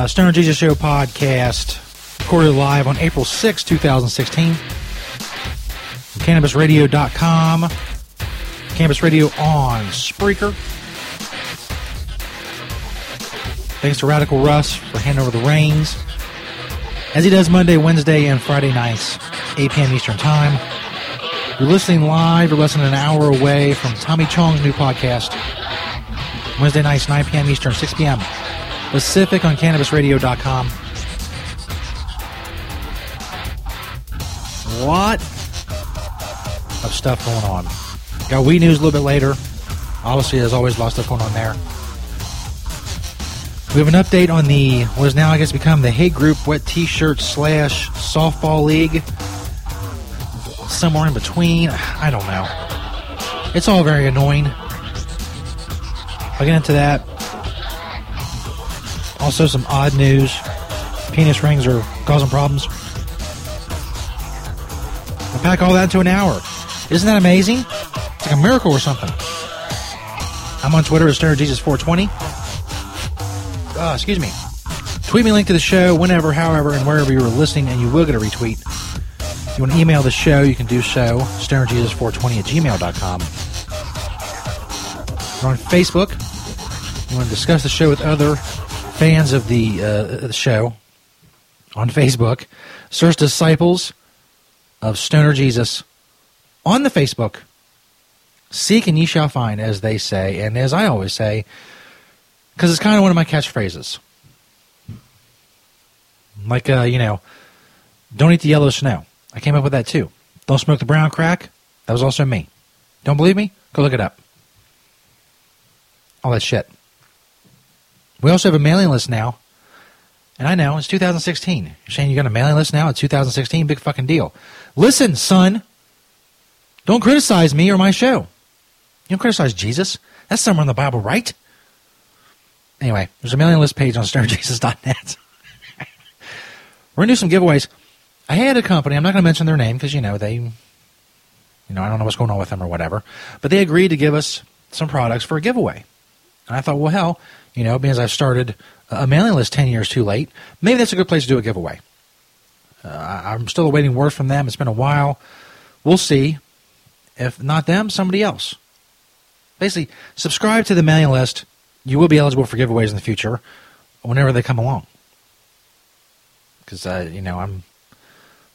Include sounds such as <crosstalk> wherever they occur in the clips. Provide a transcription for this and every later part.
Yeah, Stoner Jesus Show podcast, recorded live on April 6, 2016. CannabisRadio.com, Cannabis Radio on Spreaker. Thanks to Radical Russ for handing over the reins, as he does Monday, Wednesday, and Friday nights, 8 p.m. Eastern Time. You're listening live, you're less than an hour away from Tommy Chong's new podcast, Wednesday nights, 9 p.m. Eastern, 6 p.m. Pacific on CannabisRadio.com. Lot of stuff going on. Got weed news a little bit later. Obviously, there's always a lot of stuff going on there. We have an update on the what is now, I guess, become the Hate Group Wet T-shirt slash softball league. Somewhere in between, I don't know. It's all very annoying. I'll get into that. Also, some odd news. Penis rings are causing problems. I pack all that into an hour. Isn't that amazing? It's like a miracle or something. I'm on Twitter at StonerJesus420. Uh, excuse me. Tweet me a link to the show whenever, however, and wherever you are listening, and you will get a retweet. If you want to email the show, you can do so. StonerJesus420 at gmail.com. We're on Facebook. You want to discuss the show with other fans of the, uh, the show on Facebook, search Disciples of Stoner Jesus on the Facebook. Seek and ye shall find, as they say, and as I always say, because it's kind of one of my catchphrases. Like, uh, you know, don't eat the yellow snow. I came up with that too. Don't smoke the brown crack. That was also me. Don't believe me? Go look it up. All that shit. We also have a mailing list now. And I know, it's 2016. You're saying you got a mailing list now? It's 2016? Big fucking deal. Listen, son. Don't criticize me or my show. You don't criticize Jesus. That's somewhere in the Bible, right? Anyway, there's a mailing list page on stonerjesus.net. <laughs> We're to do some giveaways. I had a company, I'm not to mention their name because, you know, they, you know, I don't know what's going on with them or whatever, but they agreed to give us some products for a giveaway. And I thought, well, hell, you know, because I've started a mailing list 10 years too late, maybe that's a good place to do a giveaway. Uh, I'm still awaiting word from them. It's been a while. We'll see. If not them, somebody else. Basically, subscribe to the mailing list. You will be eligible for giveaways in the future whenever they come along. Because, uh, you know, I'm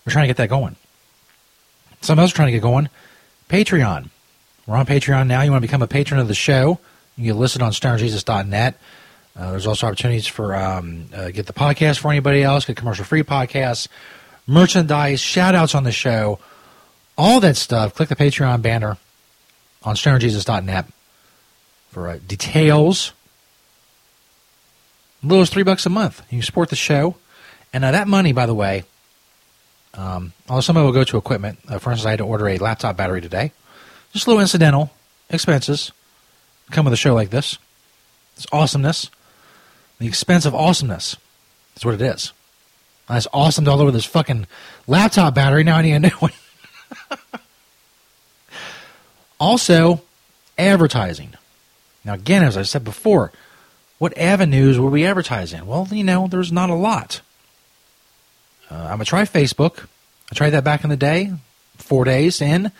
we're trying to get that going. Some else trying to get going. Patreon. We're on Patreon now. You want to become a patron of the show? You get listed on stonerjesus.net. Uh, there's also opportunities for um, uh, get the podcast for anybody else, get commercial free podcasts, merchandise, shout outs on the show, all that stuff. Click the Patreon banner on stonerjesus.net for uh, details. Little as three bucks a month. You support the show. And uh, that money, by the way, um, although some of it will go to equipment. Uh, for instance, I had to order a laptop battery today. Just a little incidental expenses come with a show like this. It's awesomeness. The expense of awesomeness. That's what it is. Was awesome all over this fucking laptop battery. Now I need a new one. <laughs> also, advertising. Now, again, as I said before, what avenues were we advertising? Well, you know, there's not a lot. Uh, I'm going to try Facebook. I tried that back in the day, four days in.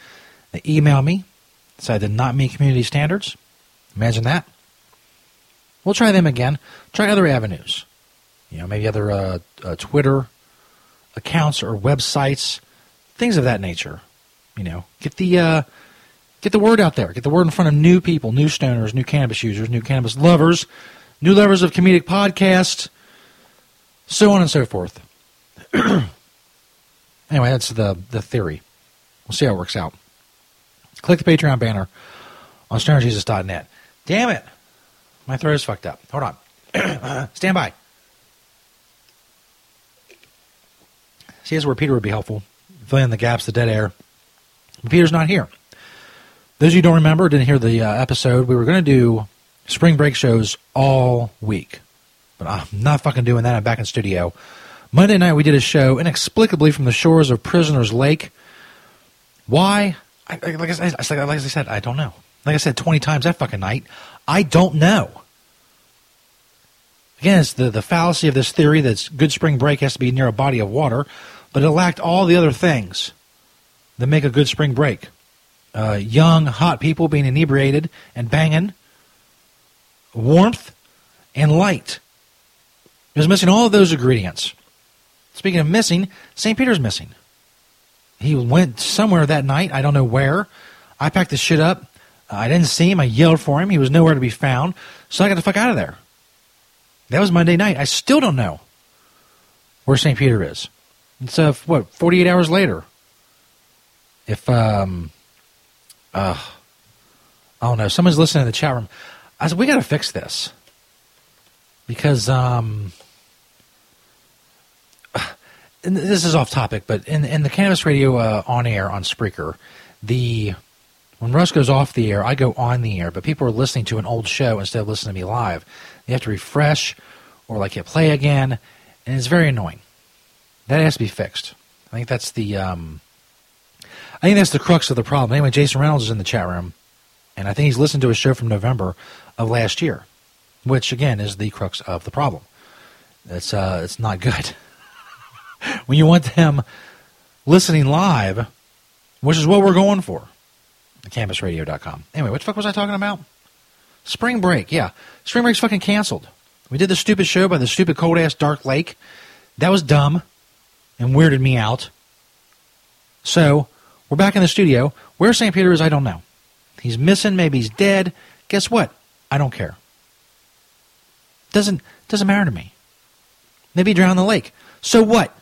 They email me, said I did not meet community standards. Imagine that. We'll try them again. Try other avenues. You know, maybe other uh, uh, Twitter accounts or websites, things of that nature. You know, get the uh, get the word out there. Get the word in front of new people, new stoners, new cannabis users, new cannabis lovers, new lovers of comedic podcasts, so on and so forth. <clears throat> anyway, that's the the theory. We'll see how it works out. Click the Patreon banner on stonerjesus.net. Damn it. My throat is fucked up. Hold on. <clears throat> Stand by. See, here's where Peter would be helpful. Fill in the gaps, the dead air. But Peter's not here. Those of you don't remember, didn't hear the uh, episode, we were going to do spring break shows all week. But I'm not fucking doing that. I'm back in studio. Monday night, we did a show inexplicably from the shores of Prisoner's Lake. Why? I, like, I like I said, I don't know. Like I said 20 times that fucking night, I don't know. Again, it's the, the fallacy of this theory that good spring break has to be near a body of water, but it lacked all the other things that make a good spring break. Uh, young, hot people being inebriated and banging, warmth, and light. It was missing all of those ingredients. Speaking of missing, St. Peter's missing. He went somewhere that night. I don't know where. I packed the shit up. I didn't see him. I yelled for him. He was nowhere to be found. So I got the fuck out of there. That was Monday night. I still don't know where St. Peter is. It's, uh, what, 48 hours later. If, um, uh, I don't know. Someone's listening in the chat room. I said, we got to fix this. Because, um, <sighs> this is off topic, but in, in the Cannabis Radio uh, on air on Spreaker, the when Russ goes off the air, I go on the air, but people are listening to an old show instead of listening to me live. They have to refresh or like hit play again, and it's very annoying. That has to be fixed. I think that's the um, I think that's the crux of the problem. Anyway, Jason Reynolds is in the chat room, and I think he's listened to a show from November of last year, which again is the crux of the problem. It's uh, it's not good. <laughs> when you want them listening live, which is what we're going for cannabisradio.com. Anyway, what the fuck was I talking about? Spring break, yeah. Spring break's fucking canceled. We did the stupid show by the stupid cold ass Dark Lake. That was dumb and weirded me out. So, we're back in the studio. Where St. Peter is, I don't know. He's missing, maybe he's dead. Guess what? I don't care. Doesn't doesn't matter to me. Maybe he drowned in the lake. So what?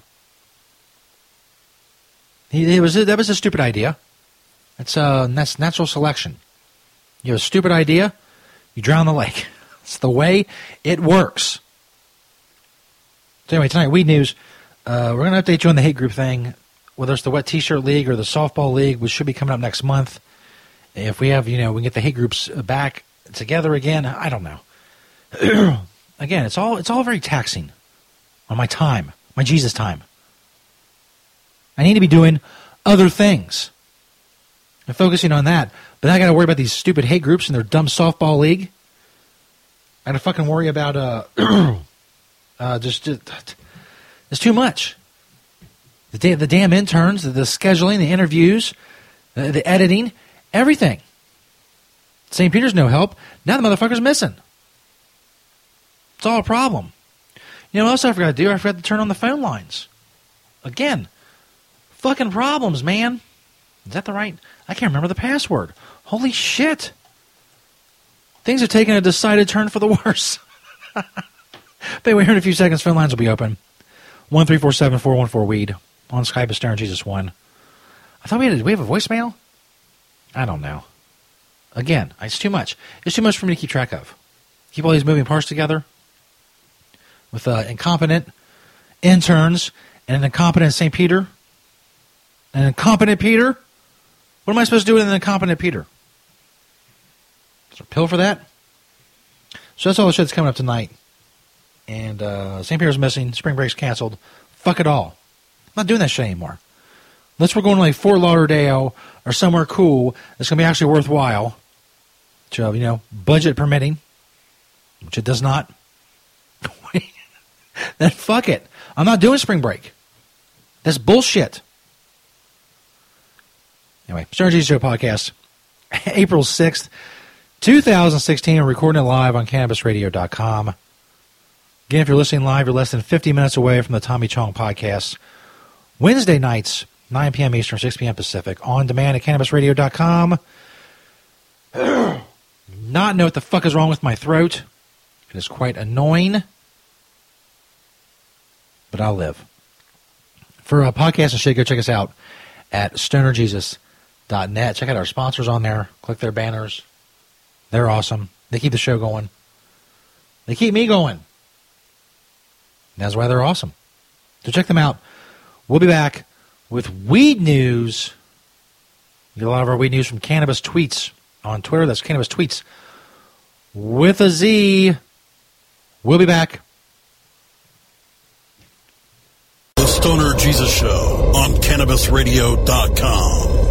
He, it was that was a stupid idea. It's uh, that's natural selection. You have a stupid idea, you drown the lake. <laughs> It's the way it works. So anyway, tonight, Weed News. Uh, we're going to update you on the hate group thing. whether it's the wet t-shirt league or the softball league, which should be coming up next month. If we have, you know, we can get the hate groups back together again. I don't know. <clears throat> again, it's all it's all very taxing on my time, my Jesus time. I need to be doing other things and focusing on that. But I got to worry about these stupid hate groups and their dumb softball league. I got to fucking worry about uh, <clears throat> uh just, just it's too much. The, da- the damn interns, the, the scheduling, the interviews, the, the editing, everything. St. Peter's no help. Now the motherfucker's missing. It's all a problem. You know what else I forgot to do? I forgot to turn on the phone lines. Again, fucking problems, man. Is that the right? I can't remember the password. Holy shit. Things are taking a decided turn for the <laughs> worse. anyway, here in a few seconds, phone lines will be open. 1 414 weed on Skype is Stoner Jesus 1. I thought we had, did we have a voicemail? I don't know. Again, it's too much. It's too much for me to keep track of. Keep all these moving parts together with uh, incompetent interns and an incompetent St. Peter. An incompetent Peter? What am I supposed to do with an incompetent Peter? Is there a pill for that? So that's all the shit that's coming up tonight. And uh, St. Peter's missing. Spring break's canceled. Fuck it all. I'm not doing that shit anymore. Unless we're going to like Fort Lauderdale or somewhere cool that's going to be actually worthwhile. To, you know, budget permitting, which it does not. <laughs> then fuck it. I'm not doing spring break. That's bullshit. Anyway, Stoner Jesus Show podcast, April 6th, 2016. We're recording it live on CannabisRadio.com. Again, if you're listening live, you're less than 50 minutes away from the Tommy Chong podcast. Wednesday nights, 9 p.m. Eastern, 6 p.m. Pacific, on demand at CannabisRadio.com. <clears throat> Not know what the fuck is wrong with my throat. It is quite annoying, but I'll live. For uh, a podcast and shit, go check us out at stonerjesus.net. Check out our sponsors on there. Click their banners. They're awesome. They keep the show going. They keep me going. That's why they're awesome. So check them out. We'll be back with weed news. We get a lot of our weed news from Cannabis Tweets on Twitter. That's Cannabis Tweets with a Z. We'll be back. The Stoner Jesus Show on CannabisRadio.com.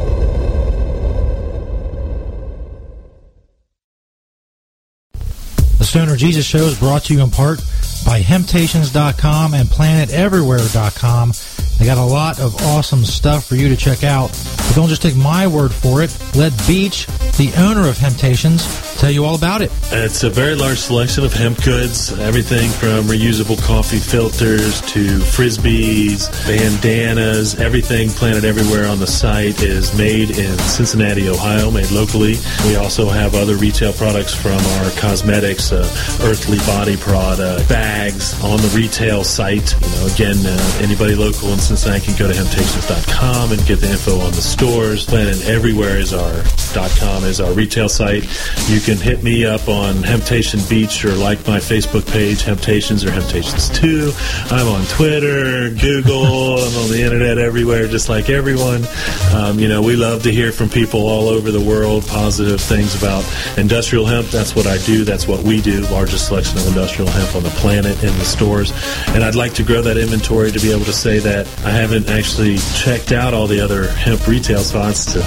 Stoner. Jesus Show is brought to you in part by Hemptations.com and PlanetEverywhere.com. They got a lot of awesome stuff for you to check out. But don't just take my word for it. Let Beach, the owner of Hemptations, tell you all about it. It's a very large selection of hemp goods, everything from reusable coffee filters to frisbees, bandanas, everything Planet Everywhere on the site is made in Cincinnati, Ohio, made locally. We also have other retail products from our cosmetics, uh, earthly body product, bags on the retail site. You know, again, uh, anybody local in Cincinnati can go to hemptations.com and get the info on the stores. Planet Everywhere is our .com is our retail site. You can hit me up on Hemptation Beach or like my Facebook page, Hemptations or Hemptations 2. I'm on Twitter, Google, <laughs> I'm on the internet everywhere, just like everyone. Um, you know, we love to hear from people all over the world, positive things about industrial hemp. That's what I do. That's what we do. Largest selection of industrial hemp on the planet in the stores. And I'd like to grow that inventory to be able to say that I haven't actually checked out all the other hemp retail spots to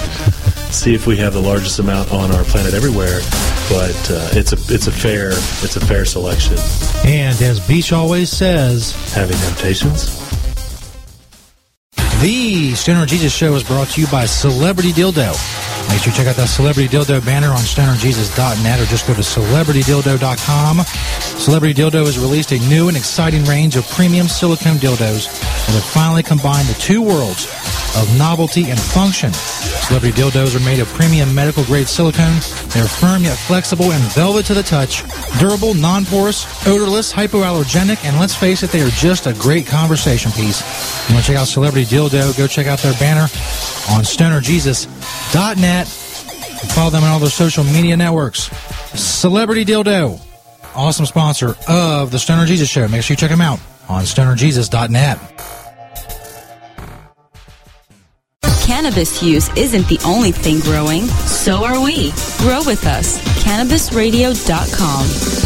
see if we have the largest amount on our planet everywhere. But uh, it's a it's a fair it's a fair selection. And as Beach always says, Having temptations. The Stoner Jesus Show is brought to you by Celebrity Dildo. Make sure you check out that Celebrity Dildo banner on stonerjesus.net or just go to celebritydildo.com. Celebrity Dildo has released a new and exciting range of premium silicone dildos that have finally combined the two worlds of novelty and function. Celebrity dildos are made of premium medical grade silicone. They're firm yet flexible and velvet to the touch, durable, non-porous, odorless, hypoallergenic, and let's face it, they are just a great conversation piece. You want to check out Celebrity Dildo? Go check out their banner on stonerjesus.net. Follow them on all their social media networks. Celebrity Dildo, awesome sponsor of the Stoner Jesus Show. Make sure you check them out on stonerjesus.net. Cannabis use isn't the only thing growing. So are we. Grow with us. CannabisRadio.com.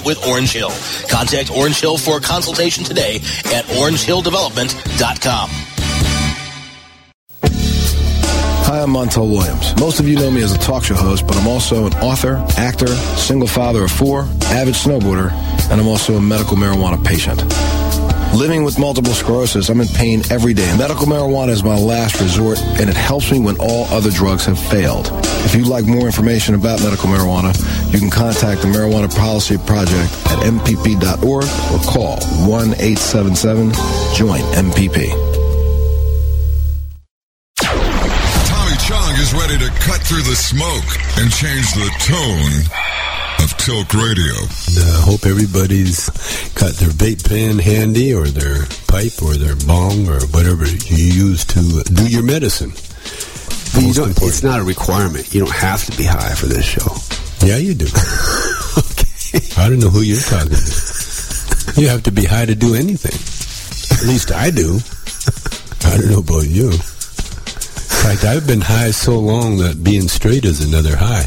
with Orange Hill. Contact Orange Hill for a consultation today at orangehilldevelopment.com. Hi, I'm Montel Williams. Most of you know me as a talk show host, but I'm also an author, actor, single father of four, avid snowboarder, and I'm also a medical marijuana patient. Living with multiple sclerosis, I'm in pain every day. Medical marijuana is my last resort, and it helps me when all other drugs have failed. If you'd like more information about medical marijuana, you can contact the Marijuana Policy Project at mpp.org or call 1 877 JOIN MPP. Tommy Chong is ready to cut through the smoke and change the tone of Tilk Radio. I hope everybody's got their vape pen handy or their pipe or their bong or whatever you use to do your medicine. You don't, it's not a requirement. You don't have to be high for this show. Yeah, you do. <laughs> okay. I don't know who you're talking to. You have to be high to do anything. At least I do. I don't know about you. In fact, I've been high so long that being straight is another high.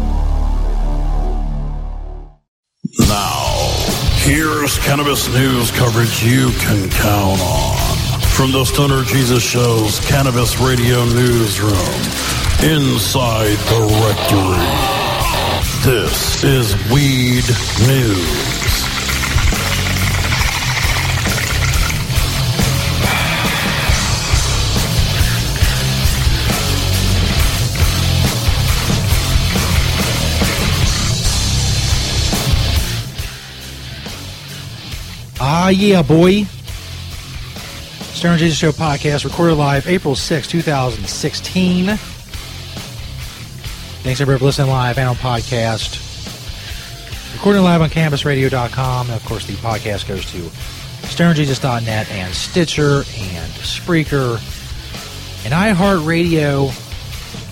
Now, here's cannabis news coverage you can count on. From the Stoner Jesus Show's Cannabis Radio Newsroom, inside the rectory. This is Weed News. Ah, yeah, boy. Stoner Jesus Show podcast recorded live April 6, 2016. Thanks everybody for listening live and on podcast. Recording live on CannabisRadio.com. And of course, the podcast goes to StonerJesus.net and Stitcher and Spreaker and iHeartRadio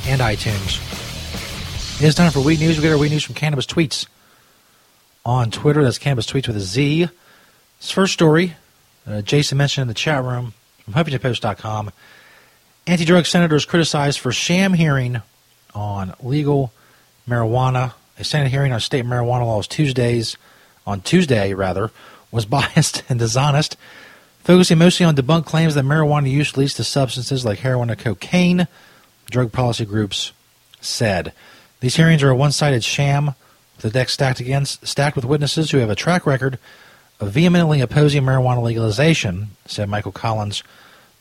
and iTunes. It is time for Weed News. We get our Weed News from Cannabis Tweets on Twitter. That's Cannabis Tweets with a Z. This first story, uh, Jason mentioned in the chat room from HuffingtonPost.com. Anti-drug senators criticized for sham hearing on legal marijuana. A Senate hearing on state marijuana laws Tuesdays, on Tuesday rather, was <laughs> biased and dishonest, focusing mostly on debunked claims that marijuana use leads to substances like heroin and cocaine. Drug policy groups said these hearings are a one-sided sham, the deck stacked against stacked with witnesses who have a track record vehemently opposing marijuana legalization, said Michael Collins,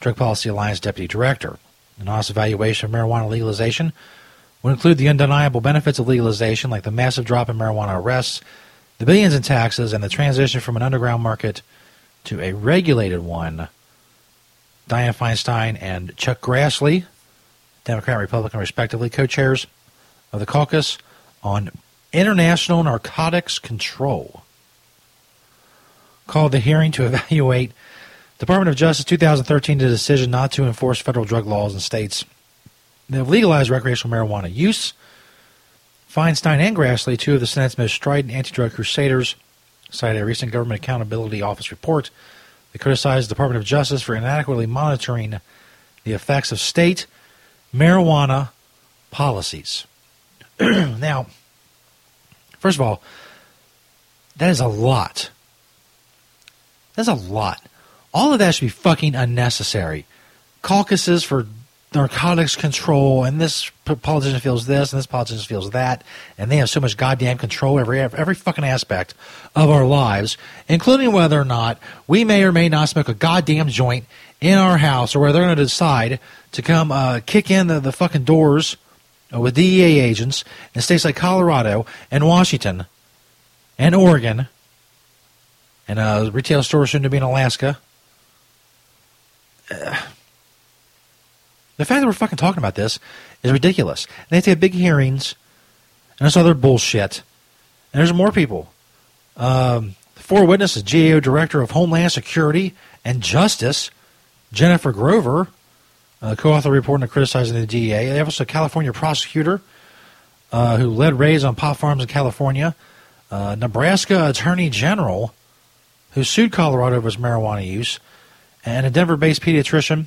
Drug Policy Alliance Deputy Director. An honest evaluation of marijuana legalization would include the undeniable benefits of legalization, like the massive drop in marijuana arrests, the billions in taxes, and the transition from an underground market to a regulated one. Dianne Feinstein and Chuck Grassley, Democrat and Republican respectively, co chairs of the caucus on international narcotics control called the hearing to <laughs> evaluate Department of Justice 2013 decision not to enforce federal drug laws in states that have legalized recreational marijuana use. Feinstein and Grassley, two of the Senate's most strident anti-drug crusaders, cited a recent Government Accountability Office report that criticized the Department of Justice for inadequately monitoring the effects of state marijuana policies. <clears throat> now, first of all, that is a lot that's a lot. All of that should be fucking unnecessary. caucuses for narcotics control, and this politician feels this, and this politician feels that, and they have so much goddamn control over every, every fucking aspect of our lives, including whether or not we may or may not smoke a goddamn joint in our house, or whether they're going to decide to come uh, kick in the, the fucking doors with DEA agents in states like Colorado and Washington and Oregon, and uh, retail stores soon to be in Alaska. Uh, the fact that we're fucking talking about this is ridiculous. And they have to have big hearings and this other bullshit. And there's more people. Um, four witnesses GAO Director of Homeland Security and Justice, Jennifer Grover, uh, co author reporting and criticizing the DEA. They also a California prosecutor uh, who led raids on pot farms in California, uh, Nebraska Attorney General who sued Colorado over his marijuana use, and a Denver based pediatrician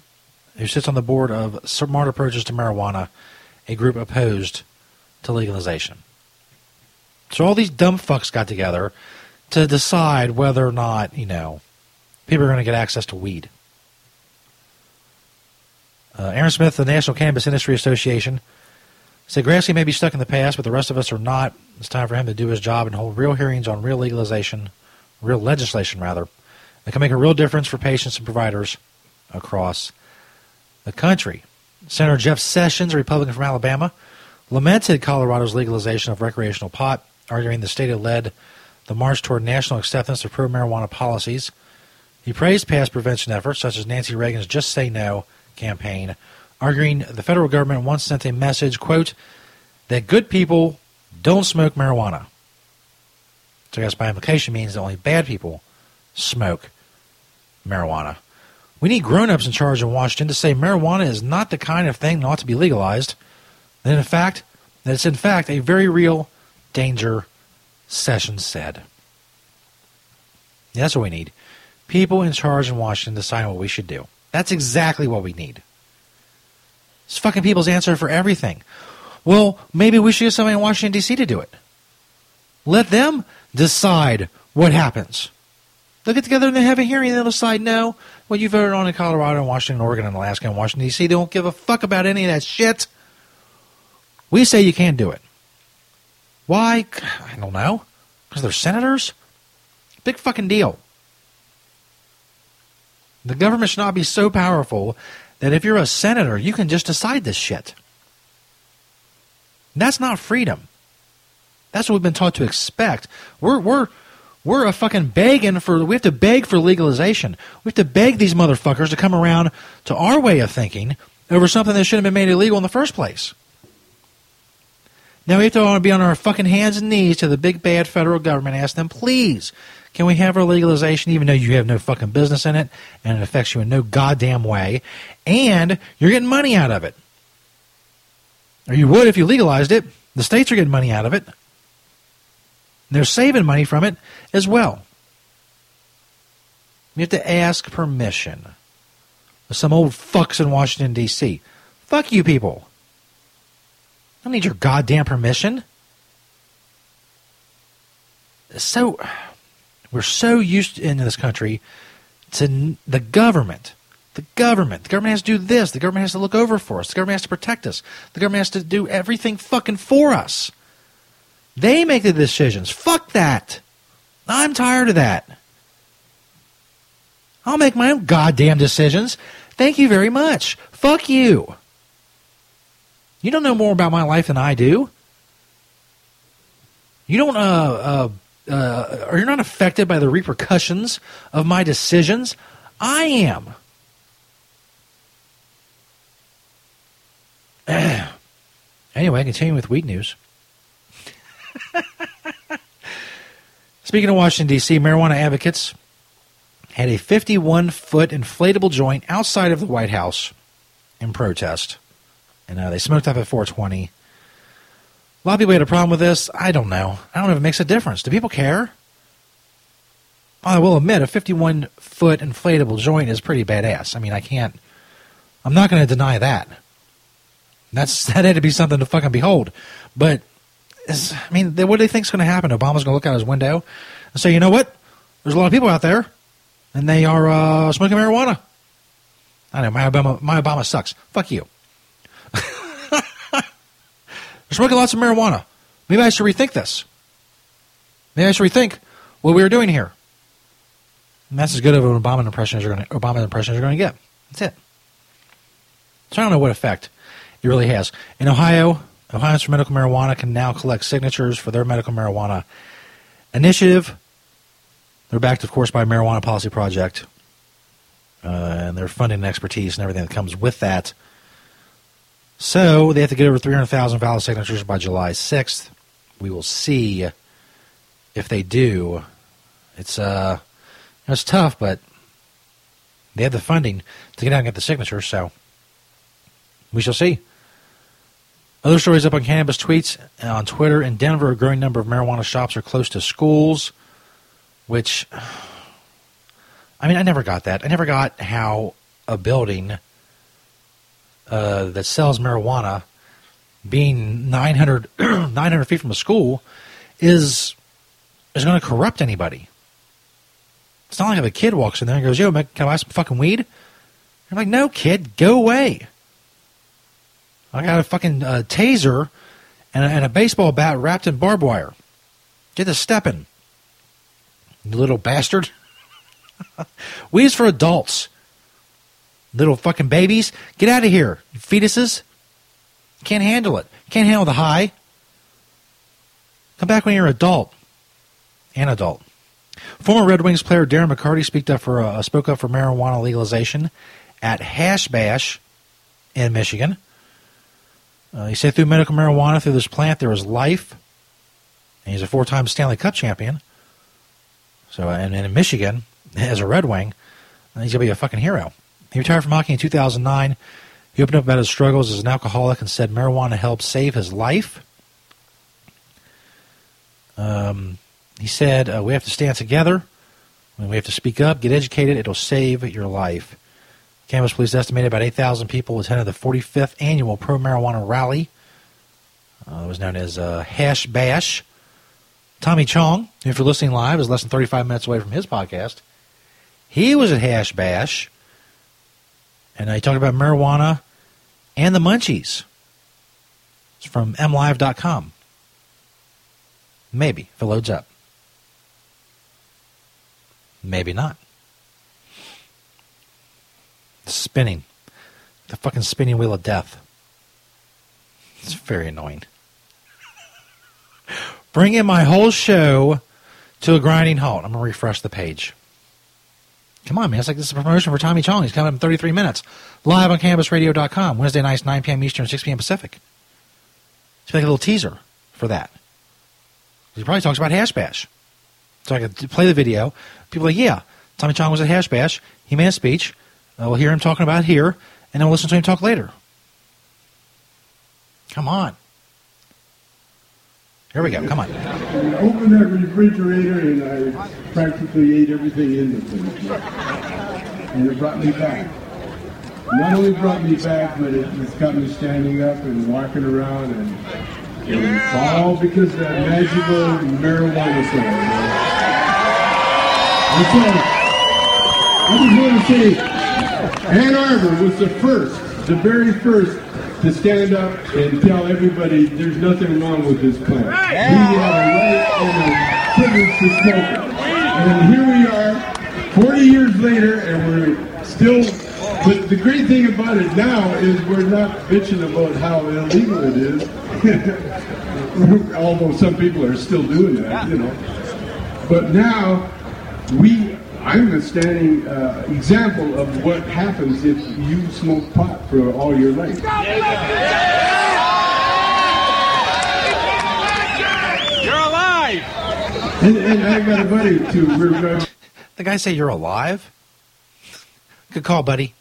who sits on the board of Smart Approaches to Marijuana, a group opposed to legalization. So all these dumb fucks got together to decide whether or not, you know, people are going to get access to weed. Uh, Aaron Smith, the National Cannabis Industry Association, said Grassley may be stuck in the past, but the rest of us are not. It's time for him to do his job and hold real hearings on real legalization, real legislation, rather, that can make a real difference for patients and providers across the country. Senator Jeff Sessions, a Republican from Alabama, lamented Colorado's legalization of recreational pot, arguing the state had led the march toward national acceptance of pro marijuana policies. He praised past prevention efforts, such as Nancy Reagan's Just Say No campaign, arguing the federal government once sent a message, quote, that good people don't smoke marijuana. So I guess by implication means that only bad people smoke marijuana. We need grown-ups in charge in Washington to say marijuana is not the kind of thing that ought to be legalized. And in fact, that it's in fact a very real danger, Sessions said. That's what we need. People in charge in Washington deciding what we should do. That's exactly what we need. It's fucking people's answer for everything. Well, maybe we should get somebody in Washington, D.C. to do it. Let them decide what happens. They'll get together and they have a hearing and they'll decide no. What you voted on in Colorado and Washington, Oregon, and Alaska and Washington, D.C., they don't give a fuck about any of that shit. We say you can't do it. Why? I don't know. Because they're senators? Big fucking deal. The government should not be so powerful that if you're a senator, you can just decide this shit. That's not freedom. That's what we've been taught to expect. We're we're we're a fucking begging for we have to beg for legalization. We have to beg these motherfuckers to come around to our way of thinking over something that should have been made illegal in the first place. Now we have to be on our fucking hands and knees to the big bad federal government, ask them, please, can we have our legalization even though you have no fucking business in it and it affects you in no goddamn way, and you're getting money out of it. Or you would if you legalized it. The states are getting money out of it. They're saving money from it as well. You have to ask permission. Some old fucks in Washington, D.C. Fuck you people. I don't need your goddamn permission. So, we're so used in this country to the government. The government. The government has to do this. The government has to look over for us. The government has to protect us. The government has to do everything fucking for us. They make the decisions. Fuck that. I'm tired of that. I'll make my own goddamn decisions. Thank you very much. Fuck you. You don't know more about my life than I do. You don't, uh, uh, uh, or you're not affected by the repercussions of my decisions. I am. <clears throat> anyway, continuing with weed news. Speaking of Washington, D.C., marijuana advocates had a 51 foot inflatable joint outside of the White House in protest. And uh, they smoked up at 420. A lot of people had a problem with this. I don't know. I don't know if it makes a difference. Do people care? I will admit, a 51 foot inflatable joint is pretty badass. I mean, I can't. I'm not going to deny that. That's <laughs> that had to be something to fucking behold. But is, I mean, what do they think is going to happen? Obama's going to look out his window and say, you know what? There's a lot of people out there, and they are uh, smoking marijuana. I know my Obama, my Obama sucks. Fuck you. <laughs> They're smoking lots of marijuana. Maybe I should rethink this. Maybe I should rethink what we are doing here. And that's as good of an Obama impression as you're going to Obama impression as you're going to get. That's it. So I don't know what effect it really has. In Ohio, Ohioans for Medical Marijuana can now collect signatures for their medical marijuana initiative. They're backed, of course, by Marijuana Policy Project, uh, and their funding and expertise and everything that comes with that. So they have to get over 300,000 valid signatures by July 6th. We will see if they do. It's uh, it's tough, but they have the funding to get out and get the signatures, so we shall see. Other stories up on cannabis tweets on Twitter. In Denver, a growing number of marijuana shops are close to schools, which, I mean, I never got that. I never got how a building uh, that sells marijuana, being 900, <clears throat> 900 feet from a school, is is going to corrupt anybody. It's not like if a kid walks in there and goes, "Yo, can I buy some fucking weed?" I'm like, "No, kid, go away." I got a fucking uh, taser and a, and a baseball bat wrapped in barbed wire. Get the stepping, you little bastard. <laughs> Weed's for adults. Little fucking babies, get out of here. You fetuses can't handle it. Can't handle the high. Come back when you're an adult. An adult. Former Red Wings player Darren McCarty up for uh, spoke up for marijuana legalization at Hash Bash in Michigan. Uh, he said through medical marijuana, through this plant, there is life. And he's a four time Stanley Cup champion. So, and, and in Michigan, <laughs> as a Red Wing, he's going to be a fucking hero. He retired from hockey in 2009. He opened up about his struggles as an alcoholic and said marijuana helped save his life. Um, he said, uh, We have to stand together. We have to speak up, get educated. It'll save your life. Cannabis Police estimated about 8,000 people attended the 45th annual pro marijuana rally. Uh, it was known as uh, Hash Bash. Tommy Chong, if you're listening live, is less than 35 minutes away from his podcast. He was at Hash Bash, and he talked about marijuana and the munchies. It's from mlive.com. Maybe, if it loads up. Maybe not. Spinning. The fucking spinning wheel of death. It's very annoying. Bringing my whole show to a grinding halt. I'm going to refresh the page. Come on, man. It's like this is a promotion for Tommy Chong. He's coming up in 33 minutes. Live on CannabisRadio.com. Wednesday nights, 9 p.m. Eastern, 6 p.m. Pacific. It's like a little teaser for that. He probably talks about Hash Bash. So I could play the video. People are like, yeah, Tommy Chong was at Hash Bash. He made a speech. Uh, we'll hear him talking about here, and then we'll listen to him talk later. Come on. Here we go. Come on. I opened that refrigerator and I practically ate everything in the thing. And it brought me back. Not only brought me back, but it, it's got me standing up and walking around and, and it's all because of that magical marijuana song. And so, I just want to say, Ann Arbor was the first, the very first to stand up and tell everybody there's nothing wrong with this plant. We have a right and a privilege to smoke it. And here we are, 40 years later, and we're still. But the great thing about it now is we're not bitching about how illegal it is. <laughs> Although some people are still doing that, you know. But now we I'm a standing uh, example of what happens if you smoke pot for all your life. You're alive! And, and I got a buddy too. We're, uh, The guy say you're alive? Good call, buddy.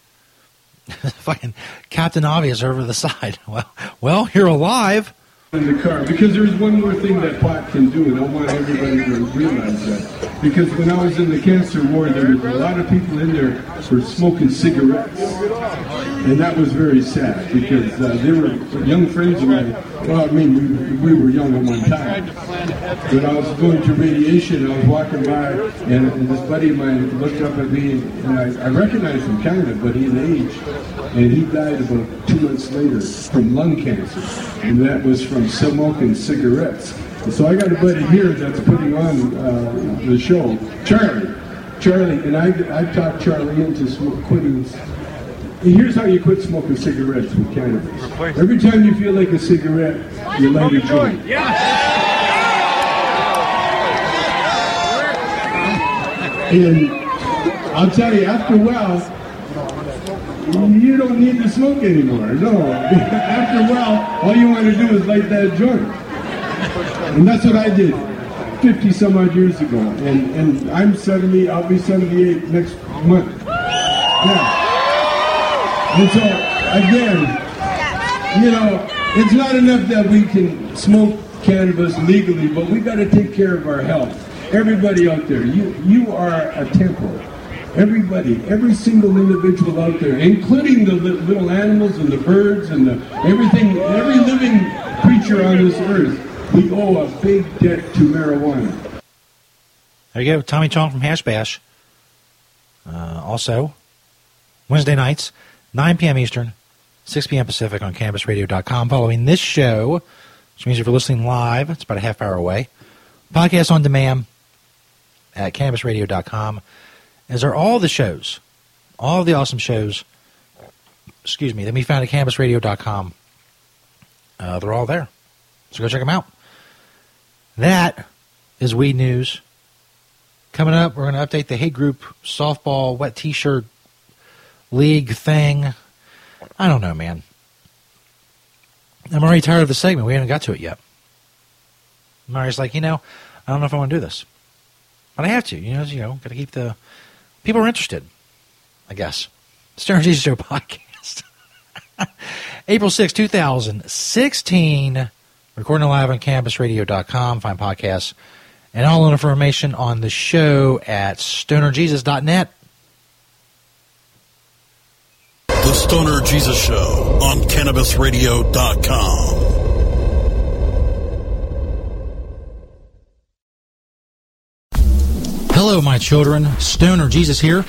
<laughs> Fucking Captain Obvious over the side. <laughs> Well, well, you're alive. In the car. Because there's one more thing that pot can do, and I want everybody to realize that. Because when I was in the cancer ward, there was a lot of people in there were smoking cigarettes, and that was very sad because uh, they were young friends of mine. Well, I mean, we, we were young at one time. When I was going through radiation, I was walking by, and, and this buddy of mine looked up at me, and I, I recognized him kind of, but he had aged, and he died about two months later from lung cancer, and that was from smoking cigarettes. So I got a buddy here that's putting on uh, the show, Charlie. Charlie, and I, I talked Charlie into quitting Here's how you quit smoking cigarettes with cannabis. Every time you feel like a cigarette, you light a joint. And I'll tell you, after a while, Oh, you don't need to smoke anymore. No. <laughs> after a while, all you want to do is light that joint. And that's what I did 50 some odd years ago. And, and I'm 70, I'll be 78 next month. Yeah. And so, again, you know, it's not enough that we can smoke cannabis legally, but we got to take care of our health. Everybody out there, you you are a temple. Everybody, every single individual out there, including the li- little animals and the birds and the everything, every living creature on this earth, we owe a big debt to marijuana. There you go, Tommy Chong from Hash Bash. Uh, also, Wednesday nights, 9 p.m. Eastern, 6 p.m. Pacific on CannabisRadio.com. Following this show, which means if you're listening live, it's about a half hour away. Podcast on demand at CannabisRadio.com. As are all the shows, all the awesome shows, excuse me, that we found at CannabisRadio.com. Uh, they're all there. So go check them out. That is Weed News. Coming up, we're going to update the Hate Group softball wet t-shirt league thing. I don't know, man. I'm already tired of the segment. We haven't got to it yet. Mari's like, you know, I don't know if I want to do this, but I have to. You know, you know, got to keep the people are interested. I guess. Stoner Jesus Show <laughs> podcast. <laughs> April 6, 2016. Recording live on CannabisRadio.com. Find podcasts and all information on the show at stonerjesus.net. The Stoner Jesus Show on CannabisRadio.com. Hello, my children. Stoner Jesus here.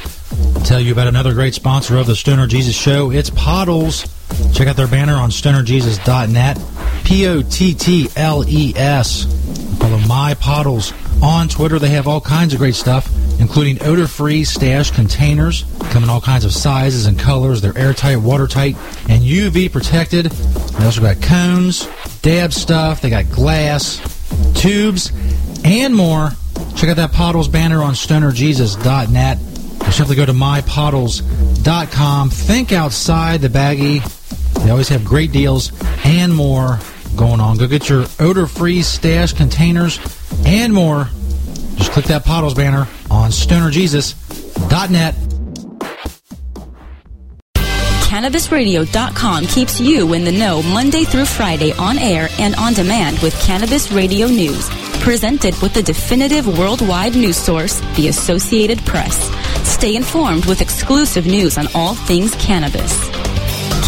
I'll tell you about another great sponsor of the Stoner Jesus Show. It's Pottles. Check out their banner on stonerjesus.net. P O T T L E S. Follow My Pottles on Twitter. They have all kinds of great stuff, including odor free stash containers. Come in all kinds of sizes and colors. They're airtight, watertight, and UV protected. They also got cones, dab stuff. They got glass, tubes, and more. Check out that Pottles banner on stonerjesus.net. Or simply go to mypottles.com. Think outside the baggie. They always have great deals and more going on. Go get your odor free stash containers and more. Just click that Pottles banner on stonerjesus.net. CannabisRadio.com keeps you in the know Monday through Friday on air and on demand with Cannabis Radio News. Presented with the definitive worldwide news source, the Associated Press. Stay informed with exclusive news on all things cannabis.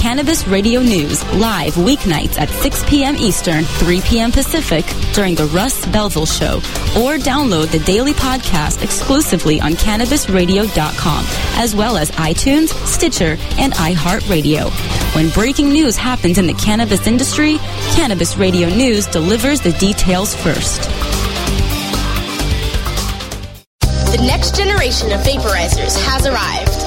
Cannabis Radio News live weeknights at 6 p.m. Eastern, 3 p.m. Pacific during the Russ Belville Show, or download the daily podcast exclusively on CannabisRadio.com, as well as iTunes, Stitcher, and iHeartRadio. When breaking news happens in the cannabis industry, Cannabis Radio News delivers the details first. The next generation of vaporizers has arrived.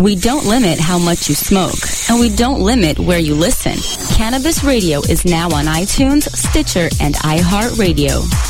We don't limit how much you smoke, and we don't limit where you listen. Cannabis Radio is now on iTunes, Stitcher, and iHeartRadio.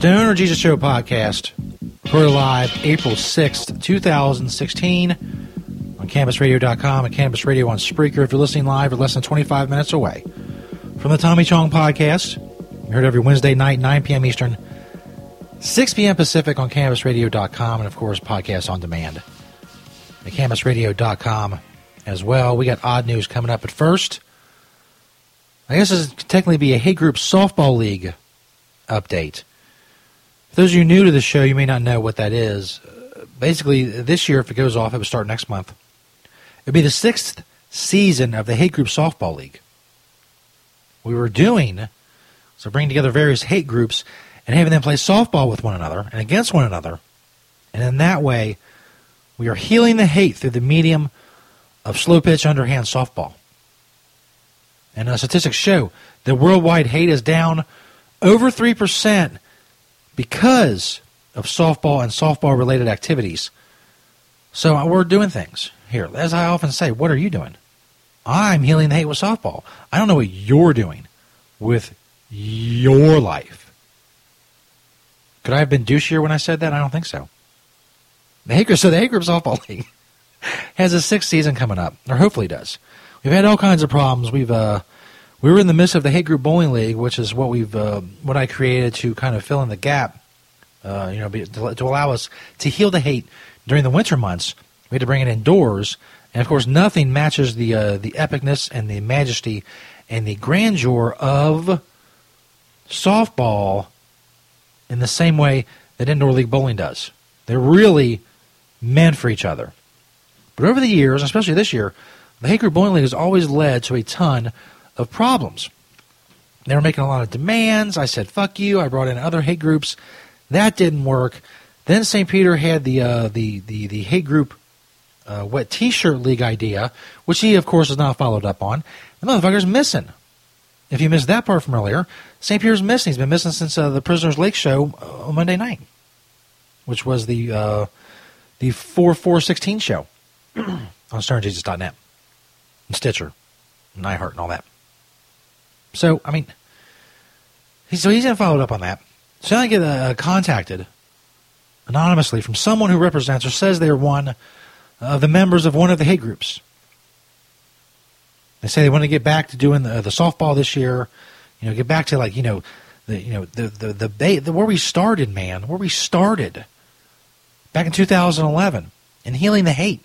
Stoner Jesus Show podcast, recorded live April 6th, 2016 on CannabisRadio.com and Cannabis Radio on Spreaker. If you're listening live, you're less than 25 minutes away from the Tommy Chong podcast. You heard every Wednesday night, 9 p.m. Eastern, 6 p.m. Pacific on CannabisRadio.com and, of course, podcast on demand at CannabisRadio.com as well. We got odd news coming up at first. I guess this could technically be a Hate Group Softball League update. For those of you new to the show, you may not know what that is. Basically, this year, if it goes off, it will start next month. It'll be the sixth season of the Hate Group Softball League. We were doing, so bringing together various hate groups and having them play softball with one another and against one another. And in that way, we are healing the hate through the medium of slow pitch underhand softball. And uh, statistics show that worldwide hate is down over 3% because of softball and softball related activities. So uh, we're doing things here. As I often say, what are you doing? I'm healing the hate with softball. I don't know what you're doing with your life. Could I have been douchier when I said that? I don't think so. The hate group, so the hate group softball <laughs> league has a sixth season coming up, or hopefully does. We've had all kinds of problems. We've uh, we were in the midst of the hate group bowling league, which is what we've uh, what I created to kind of fill in the gap, uh, you know, be, to, to, allow us to heal the hate during the winter months. We had to bring it indoors, and of course, nothing matches the uh, the epicness and the majesty and the grandeur of softball in the same way that indoor league bowling does. They're really meant for each other. But over the years, especially this year, the hate group bowling league has always led to a ton of problems. They were making a lot of demands. I said, fuck you. I brought in other hate groups. That didn't work. Then St. Peter had the, uh, the, the, the hate group uh, wet t-shirt league idea, which he, of course, has not followed up on. The motherfucker's missing. If you missed that part from earlier, St. Peter's missing. He's been missing since uh, the Prisoners Lake show uh, on Monday night, which was the uh, the 4416 show <clears throat> on StonerJesus.net and Stitcher and iHeart and all that. So, I mean, so he's going to follow up on that. So I get uh, contacted anonymously from someone who represents or says they're one of the members of one of the hate groups. They say they want to get back to doing the, the softball this year. You know, get back to like you know, the you know the the the, the where we started, man, where we started back in 2011 in healing the hate,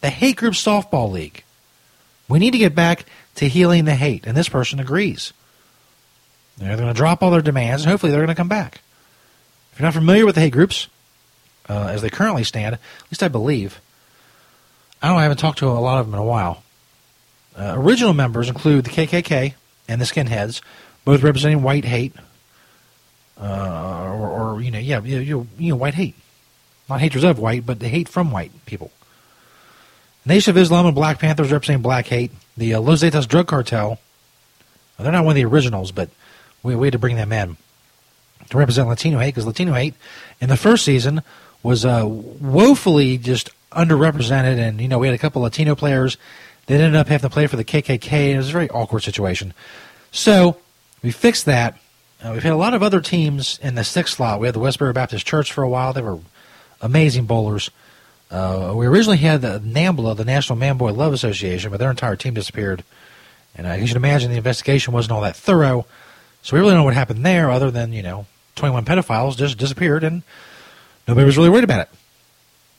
the hate group softball league. We need to get back to healing the hate. And this person agrees. They're going to drop all their demands, and hopefully they're going to come back. If you're not familiar with the hate groups, uh, as they currently stand, at least I believe, I don't know, I haven't talked to a lot of them in a while. Uh, original members include the KKK and the Skinheads, both representing white hate, uh, or, or, you know, yeah, you you know, white hate, not haters of white, but the hate from white people. Nation of Islam and Black Panthers representing black hate. The uh, Los Zetas Drug Cartel, well, they're not one of the originals, but we, we had to bring them in to represent Latino hate because Latino hate in the first season was uh, woefully just underrepresented, and you know we had a couple Latino players that ended up having to play for the KKK, it was a very awkward situation. So we fixed that. Uh, we've had a lot of other teams in the sixth slot. We had the Westboro Baptist Church for a while; they were amazing bowlers. Uh, we originally had the NAMBLA, the National Man Boy Love Association, but their entire team disappeared. And uh, you should imagine the investigation wasn't all that thorough. So we really don't know what happened there, other than you know, 21 pedophiles just disappeared, and nobody was really worried about it.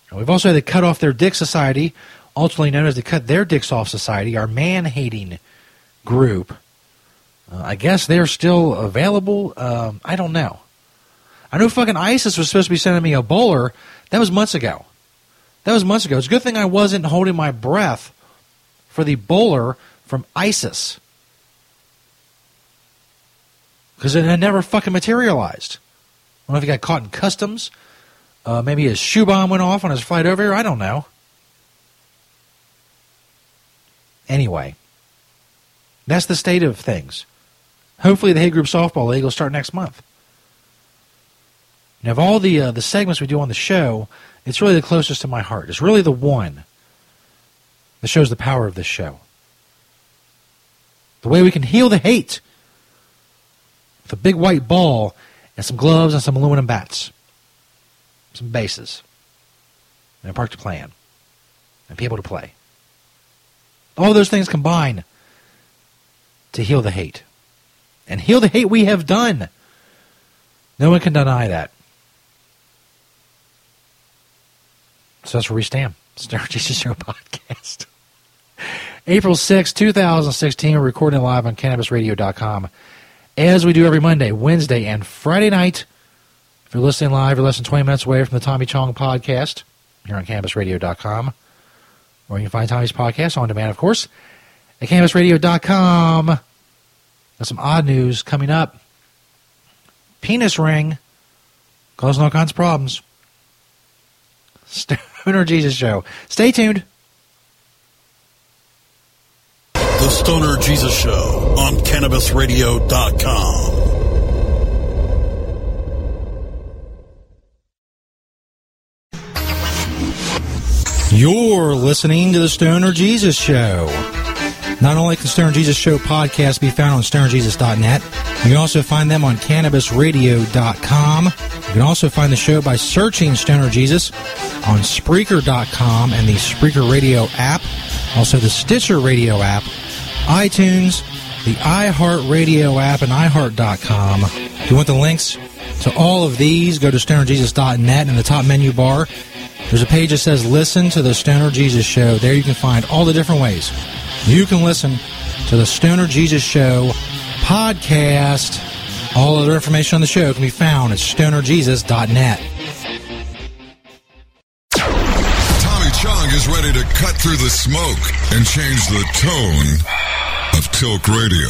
And we've also had the Cut Off Their Dick Society, ultimately known as the Cut Their Dicks Off Society, our man-hating group. Uh, I guess they're still available. Um, I don't know. I know fucking ISIS was supposed to be sending me a bowler. That was months ago. That was months ago. It's a good thing I wasn't holding my breath for the bowler from ISIS. Because it had never fucking materialized. I don't know if he got caught in customs. Uh, maybe his shoe bomb went off on his flight over here. I don't know. Anyway, that's the state of things. Hopefully, the Hate Group Softball League will start next month. Now, of all the uh, the segments we do on the show, it's really the closest to my heart. It's really the one that shows the power of this show. The way we can heal the hate with a big white ball and some gloves and some aluminum bats, some bases, and a park to play in, and people to play. All those things combine to heal the hate. And heal the hate we have done. No one can deny that. So that's where we stand. Stoner Jesus <laughs> Show podcast. April 6, 2016. We're recording live on CannabisRadio.com as we do every Monday, Wednesday, and Friday night. If you're listening live, you're less than 20 minutes away from the Tommy Chong podcast here on CannabisRadio.com. Or you can find Tommy's podcast on demand, of course, at CannabisRadio.com. Got some odd news coming up. Penis ring causing all kinds of problems. Stoner Jesus Show. Stay tuned. The Stoner Jesus Show on CannabisRadio.com. You're listening to the Stoner Jesus Show. Not only can Stoner Jesus Show podcast be found on stonerjesus.net, you can also find them on cannabisradio.com. You can also find the show by searching Stoner Jesus on Spreaker.com and the Spreaker Radio app, also the Stitcher Radio app, iTunes, the iHeartRadio app, and iHeart.com. If you want the links to all of these, go to stonerjesus.net in the top menu bar. There's a page that says Listen to the Stoner Jesus Show. There you can find all the different ways you can listen to the Stoner Jesus Show podcast. All other information on the show can be found at stonerjesus.net. Tommy Chong is ready to cut through the smoke and change the tone of Tilk Radio.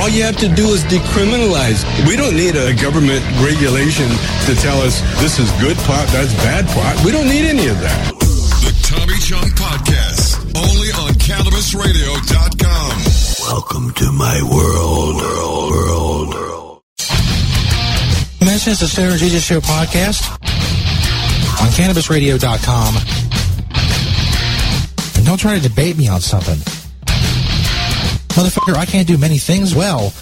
All you have to do is decriminalize. We don't need a government regulation to tell us this is good pot, that's bad pot. We don't need any of that. The Tommy Chong Podcast, only on CannabisRadio.com. Welcome to my world, world, world, world. This is the Stoner Jesus Show podcast on CannabisRadio.com. And don't try to debate me on something. Motherfucker, I can't do many things well.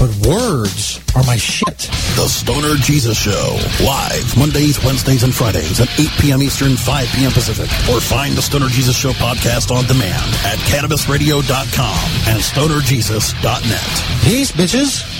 But words are my shit. The Stoner Jesus Show. Live Mondays, Wednesdays, and Fridays at 8 p.m. Eastern, 5 p.m. Pacific. Or find the Stoner Jesus Show podcast on demand at CannabisRadio.com and StonerJesus.net. Peace, bitches.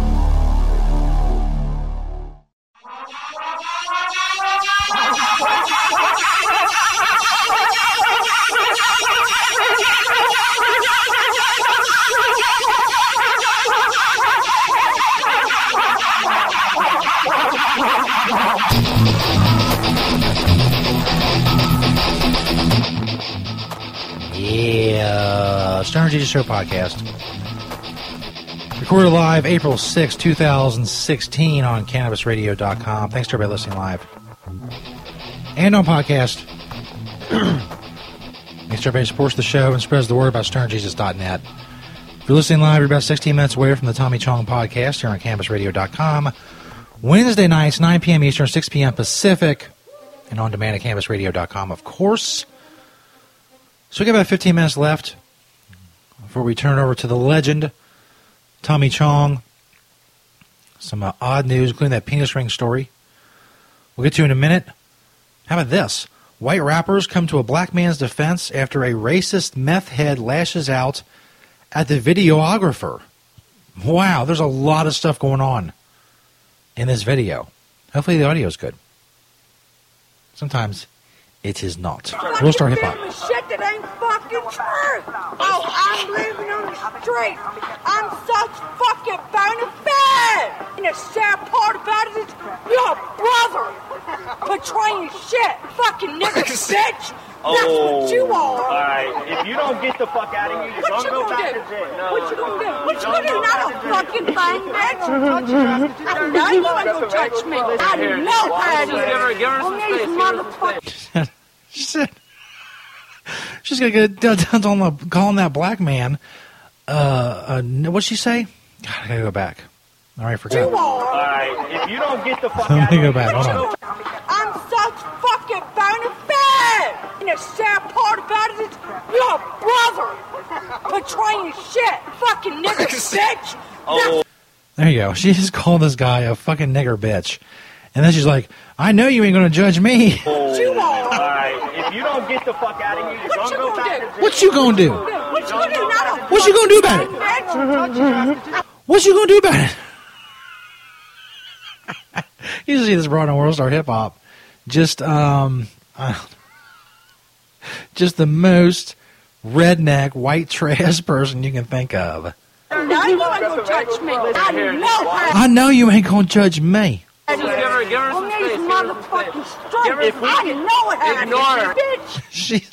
Yeah, Stoner Jesus Show podcast. Recorded live April 6, 2016 on CannabisRadio.com. Thanks to everybody listening live. And on podcast. <clears throat> Thanks to everybody supports the show and spreads the word about StonerJesus.net. If you're listening live, you're about 16 minutes away from the Tommy Chong podcast here on CannabisRadio.com. Wednesday nights, 9 p.m. Eastern, 6 p.m. Pacific, and on demand at CannabisRadio.com, of course. So we got about 15 minutes left before we turn over to the legend, Tommy Chong. Some uh, odd news, including that penis ring story. We'll get to in a minute. How about this? White rappers come to a black man's defense after a racist meth head lashes out at the videographer. Wow, there's a lot of stuff going on in this video. Hopefully the audio is good. Sometimes it is not. We'll start hip hop. Shit that ain't fucking true. Oh, I'm living on the street. I'm such fucking bona fide. And the sad part about it is your brother betraying shit. Fucking nigga <laughs> bitch. That's Oh, what you are. Alright, if you don't get the fuck out of here, you're What you gonna go gonna back do? to jail. No, What you gonna do? What you gonna do? go Not back a fucking thing, bitch. <laughs> I know you ain't gonna touch me. I know how it is. Give her- give her some On these space. motherfuckers. <laughs> she said she's gonna get done on the, calling that black man. Uh, uh, what'd she say? God, I gotta go back. All right, forgot. Alright, if you don't get the fuck <laughs> Let out me go back. you're Hold gonna on. I'm such fucking bona fide. And the sad part about it is your brother betraying shit. Fucking nigga <laughs> bitch. Oh. There you go. She just called this guy a fucking nigger bitch, and then she's like, "I know you ain't gonna judge me." You <laughs> are. Alright, if you don't get the fuck out of here, What you gonna do? What you gonna do? What you gonna do? What you gonna do about it? What you gonna do about it? <laughs> you see this broad on World Star Hip Hop, just um, I <laughs> don't- just the most redneck white trash <laughs> person you can think of. Now you ain't gonna judge me. I know how I know you ain't gonna judge me. it is. Give her- give her On some these space, give her some motherfucking Give streets. I know how it Ignore her. bitch. She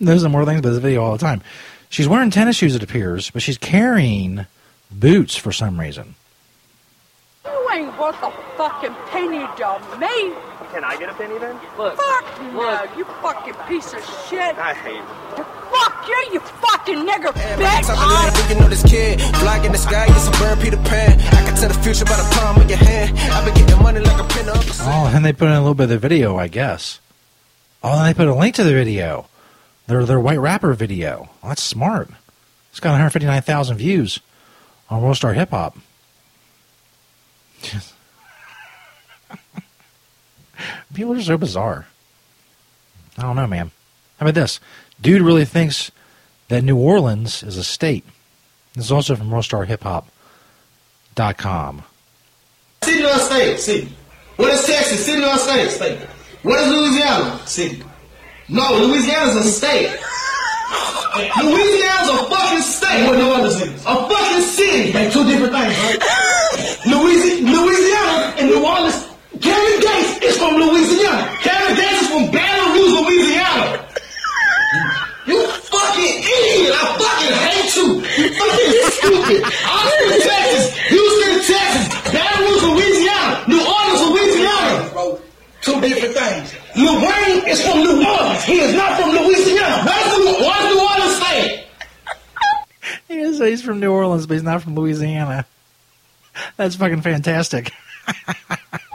knows some more things about this video all the time. She's wearing tennis shoes, it appears, but she's carrying boots for some reason. You ain't worth a fucking penny to me. Can I get a penny then? Look. Fuck no, you fucking piece of shit. I hate you. Fuck you, you fucking nigger bitch. Top of the line, looking on this kid. Flag in the sky, it's a bird, Peter Pan. I can tell the future by the palm of your hand. I've been getting money like a pin up. Oh, and they put in a little bit of the video, I guess. Oh, and they put a link to the video. Their their white rapper video. Oh, that's smart. It's got 159,000 views on World Star Hip Hop. <laughs> People are so bizarre. I don't know, man. How about this? Dude really thinks that New Orleans is a state. This is also from WorldStarHipHop.com. City or state? City. What is Texas? City or state? State. What is Louisiana? City. No, Louisiana's a state. Louisiana's a fucking state. What no other cities? A fucking city. They two different things, right? Louisiana, Louisiana and New Orleans. Kevin Gates is from Louisiana. Kevin Gates is from Baton Rouge, Louisiana. You fucking idiot! I fucking hate you! You fucking stupid! Austin, Texas! Houston, Texas! Baton Rouge, Louisiana! New Orleans, Louisiana! Two different things. Lil Wayne is from New Orleans. He is not from Louisiana. Where's New, where's New Orleans state? He is he's from New Orleans, but he's not from Louisiana. That's fucking fantastic.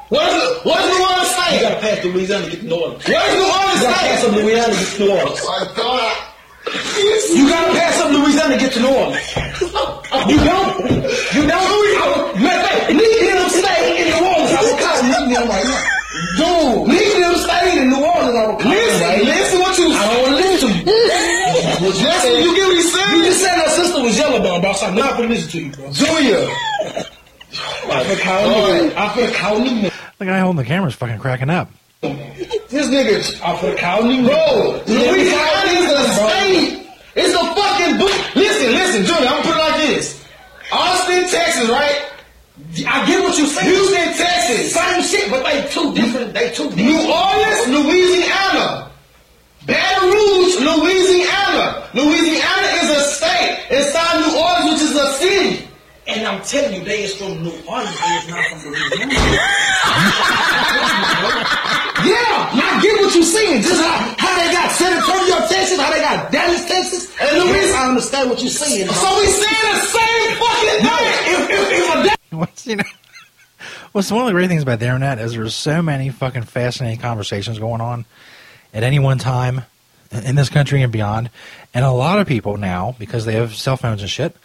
Where's, the, where's New Orleans state? You gotta pass through Louisiana to get to New Orleans. Where's New Orleans state? You gotta pass up Louisiana to get to New Orleans. You gotta pass up Louisiana to get to New Orleans. You don't. You don't. Matter of fact, Needham stayed in New Orleans. I will call Needham right now. Dude, Needham stayed in New Orleans. I will call listen, right listen what you. I don't want to listen to you. listen, you get what he said? You just said her sister was yellow bone, bro. So I'm not gonna listen to you, bro. Junior. I feel call nigga. I feel call nigga. The guy holding the camera is fucking cracking up. This nigga, I feel call nigga. Bro, Louisiana is a state. It's a fucking book. Listen, listen, Junior. I'm gonna put it like this. Austin, Texas, right? I get what you say. Houston, Texas. Same shit, but they two different. They two different. New Orleans, Louisiana. Baton Rouge, Louisiana. Louisiana is a state. inside New Orleans, which is a city. And I'm telling you, they is from New Orleans. They is not from Louisiana. <laughs> yeah, now get what you're saying. Just how, how they got San Antonio, Texas, how they got Dallas, Texas, and Louisiana. I understand what you're saying. So we saying the same fucking thing. If, if, if a What's you know? What's one of the great things about the internet is there's so many fucking fascinating conversations going on at any one time in this country and beyond. And a lot of people now, because they have cell phones and shit,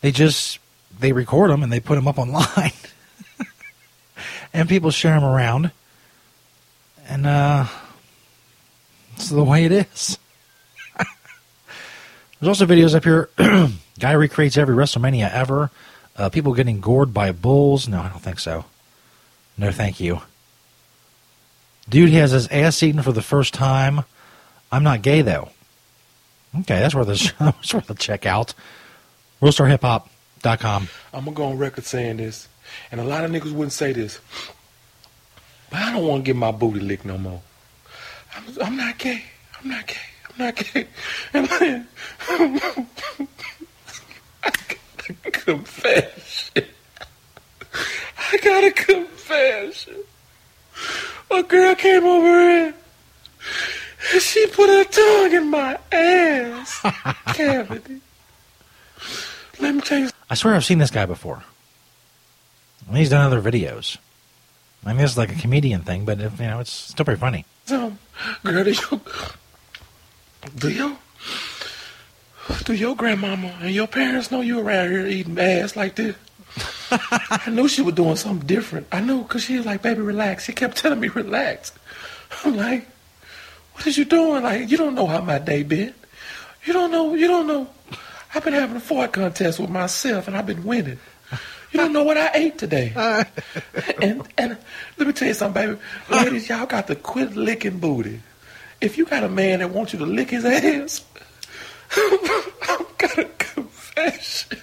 they just they record them and they put them up online, <laughs> and people share them around. And uh, it's the way it is. <laughs> There's also videos up here. <clears throat> Guy recreates every WrestleMania ever. Uh, people getting gored by bulls. No, I don't think so. No, thank you. Dude has his ass eaten for the first time. I'm not gay though. Okay, that's worth a <laughs> that's worth a check out. WorldStarHipHop.com. I'm gonna go on record saying this, and a lot of niggas wouldn't say this, but I don't want to get my booty licked no more. I'm, I'm not gay. I'm not gay. I'm not gay. <laughs> And <laughs> I, I got a confession. I got a confession. A girl came over here and she put her tongue in my ass <laughs> cavity. Let me tell you. I swear I've seen this guy before. And he's done other videos. I mean, this is like a comedian thing, but if, you know, it's still pretty funny. do you, do you, do your grandmama and your parents know you around here eating ass like this? <laughs> I knew she was doing something different. I knew because she was like, baby, relax. She kept telling me, relax. I'm like, what is you doing? Like, you don't know how my day been. You don't know, you don't know. I've been having a fart contest with myself and I've been winning. You don't know what I ate today. <laughs> and and let me tell you something, baby. Ladies, <laughs> y'all got to quit licking booty. If you got a man that wants you to lick his ass, <laughs> I've got a confession.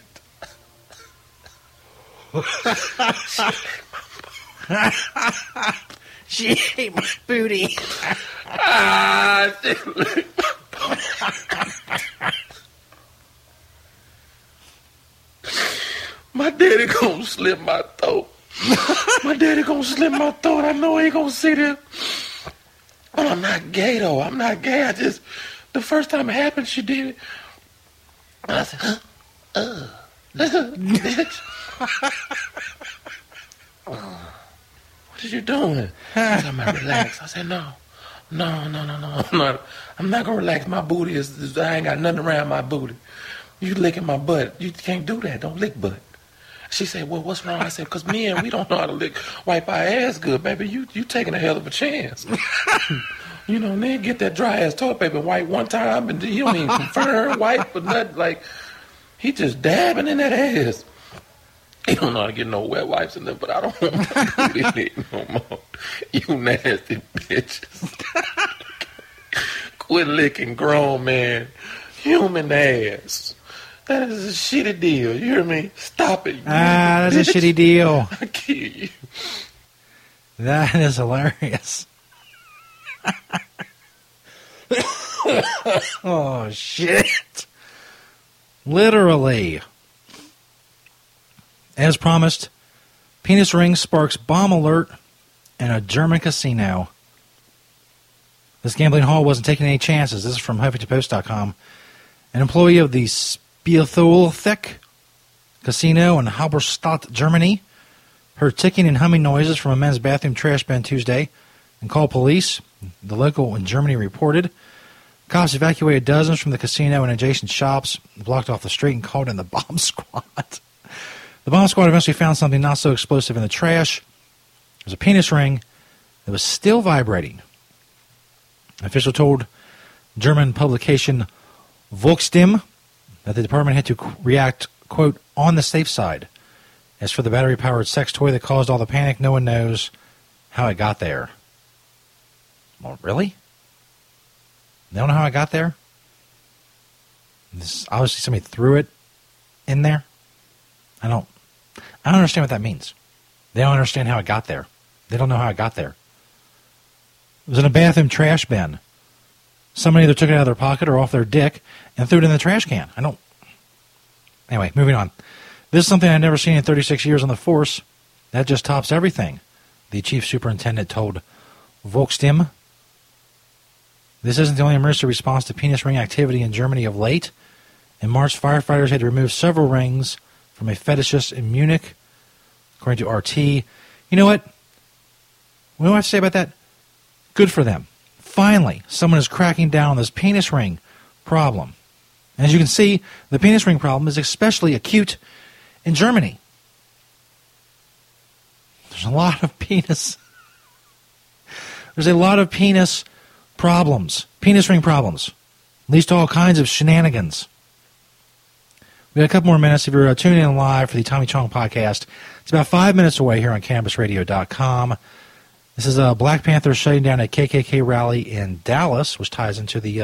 she ate my booty. ah, she My daddy gonna slit my throat. my daddy gonna slit my throat. I know he gonna see this. But I'm not gay though. I'm not gay. I just the first time it happened, she did it. And I said, huh? Uh, <laughs> <laughs> what are you doing? She said, I'm relax. I said, no. No, no, no, no. I'm not I'm not gonna relax. My booty is, is I ain't got nothing around my booty. You licking my butt. You can't do that. Don't lick butt. She said, "Well, what's wrong?" I said, "Cause men, we don't know how to lick, wipe our ass good, baby. You you taking a hell of a chance. <laughs> you know, then get that dry ass toilet paper wipe one time, and you don't even confirm <laughs> wipe or nothing. Like he just dabbing in that ass. He don't know how to get no wet wipes in there, but I don't want to do it no more. You nasty bitches. <laughs> Quit licking grown man, human ass. That is a shitty deal. You hear me? Stop it. Ah, that's a shitty deal. <laughs> I kill you. That is hilarious. <laughs> oh shit! Literally, as promised, penis ring sparks bomb alert in a German casino. This gambling hall wasn't taking any chances. This is from HuffingtonPost.com. An employee of the Spielothek Casino in Halberstadt, Germany, heard ticking and humming noises from a men's bathroom trash bin Tuesday and called police. The local in Germany reported. Cops evacuated dozens from the casino and adjacent shops, blocked off the street, and called in the <laughs> bomb squad. The bomb squad eventually found something not so explosive in the trash. It was a penis ring that was still vibrating. An official told German publication Volksstimme that the department had to react, quote, on the safe side. As for the battery powered sex toy that caused all the panic, no one knows how it got there. Well, really? They don't know how it got there? This, obviously, somebody threw it in there. I don't. I don't understand what that means. They don't understand how it got there. They don't know how it got there. It was in a bathroom trash bin. Somebody either took it out of their pocket or off their dick and threw it in the trash can. I don't. Anyway, moving on. This is something I've never seen in 36 years on the force. That just tops everything. The chief superintendent told Volksstimme. This isn't the only emergency response to penis ring activity in Germany of late. In March, firefighters had to remove several rings from a fetishist in Munich, according to RT. You know what? What do I have to say about that? Good for them. Finally, someone is cracking down on this penis ring problem. As you can see, the penis ring problem is especially acute in Germany. There's a lot of penis. There's a lot of penis problems, penis ring problems. Leads to all kinds of shenanigans. We got a couple more minutes if you're uh, tuning in live for the Tommy Chong podcast. It's about five minutes away here on CannabisRadio.com. This is uh, Black Panther shutting down a KKK rally in Dallas, which ties into the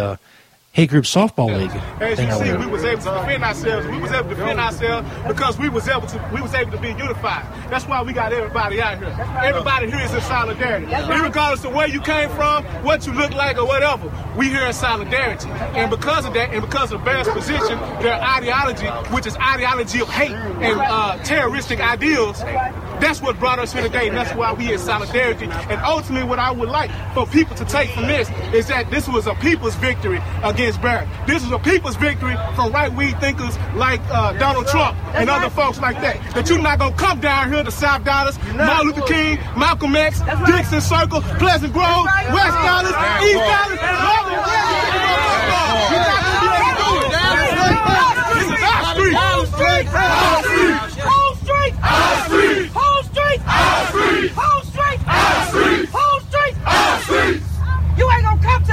hate group softball league As you see, we was able to defend ourselves. We was able to defend ourselves because we was able to we was able to be unified. That's why we got everybody out here. Everybody here is in solidarity. Regardless of where you came from, what you look like, or whatever, we here in solidarity. And because of that, and because of Bear's position, their ideology, which is ideology of hate and uh, terroristic ideals, that's what brought us here today. And that's why we in solidarity. And ultimately, what I would like for people to take from this is that this was a people's victory against Barrett. This is a people's victory from right-wing thinkers like uh, Donald Trump and other folks like that. That you're not gonna come down here to South Dallas, Martin Luther King, Malcolm X, Dixon Circle, Pleasant Grove, West Dallas, East Dallas. You're not gonna be able to do it. This is our street. Whole street! Our street. Whole street! Our street. Whole street! Our street. Whole street. Whole street! Our street. You ain't gonna come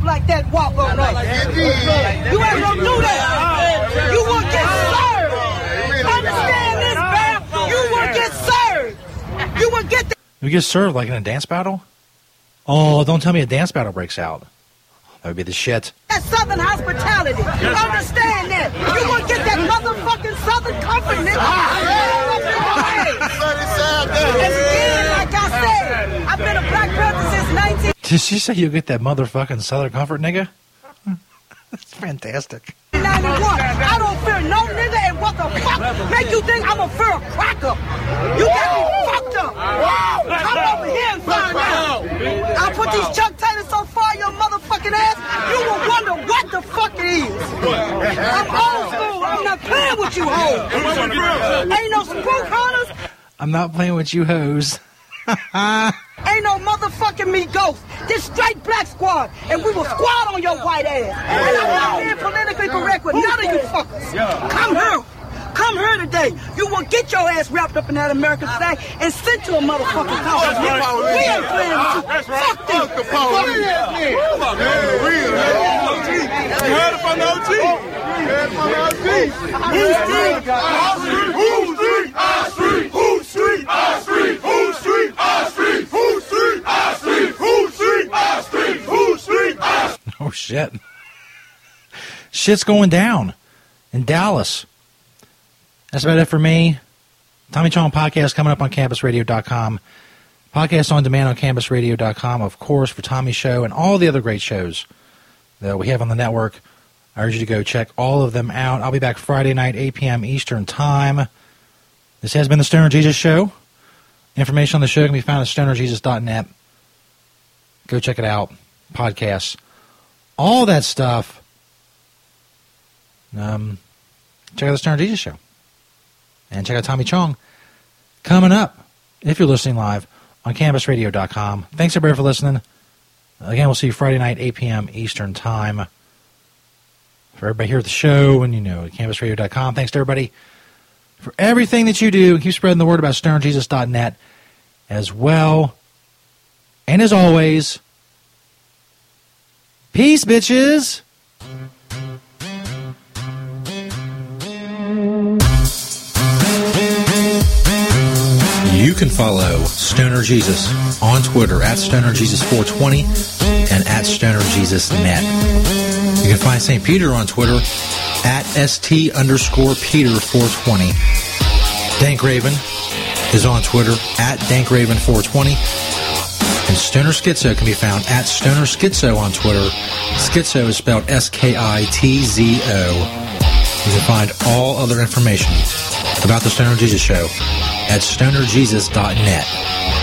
to like that and walk on us. You ain't gonna do that. You will get served. Understand this, man? You will get served. You will get the We get served like in a dance battle? Oh, don't tell me a dance battle breaks out. That would be the shit. that Southern hospitality. You Understand that. You will get that motherfucking Southern comfort, nigga. And again, like I said, I've been a Black Panther since 19. Did she say you get that motherfucking Southern Comfort, nigga? <laughs> That's fantastic. 91. I don't fear no nigga, and what the fuck make you think I'm a fear a cracker? You got me fucked up. Come over here and find out. I'll put these Chuck Taylors so far your motherfucking ass, you will wonder what the fuck it is. I'm old school. I'm not playing with you hoes. Ain't no spook hunters. I'm not playing with you hoes. Ain't no motherfucking me ghost. This straight black squad, and we will squad on your white ass. And I'm not being politically correct with none of you fuckers. Come here. Come here today. You will get your ass wrapped up in that American flag and sent to a motherfucking college. We ain't playing with you. Fuck them. Fuck You heard it from the OG. You heard it from the OG. These things. Our street, who street, our street, who street, our street, who street, our street, who street, our street, who street, our street, who street, our street. Oh, shit. Shit's going down in Dallas. That's about it for me. Tommy Chong podcast coming up on cannabisradio.com. Podcast on demand on cannabisradio.com, of course, for Tommy's show and all the other great shows that we have on the network. I urge you to go check all of them out. I'll be back Friday night, 8 p.m. Eastern Time. This has been the Stoner Jesus Show. Information on the show can be found at stonerjesus.net. Go check it out. Podcasts, all that stuff. Um, check out the Stoner Jesus Show. And check out Tommy Chong coming up, if you're listening live, on CannabisRadio.com. Thanks, everybody, for listening. Again, we'll see you Friday night, 8 p.m. Eastern Time. For everybody here at the show and, you know, at CannabisRadio.com, thanks to everybody for everything that you do. Keep spreading the word about StonerJesus.net as well. And as always, peace, bitches. You can follow Stoner Jesus on Twitter at Stoner Jesus 420 and at Stoner Jesus Net. You can find St. Peter on Twitter at ST underscore Peter 420. Dank Raven is on Twitter at Dank Raven 420. And Stoner Skitzo can be found at Stoner Skitzo on Twitter. Skitzo is spelled S K I T Z O. You can find all other information about the Stoner Jesus Show at stonerjesus.net.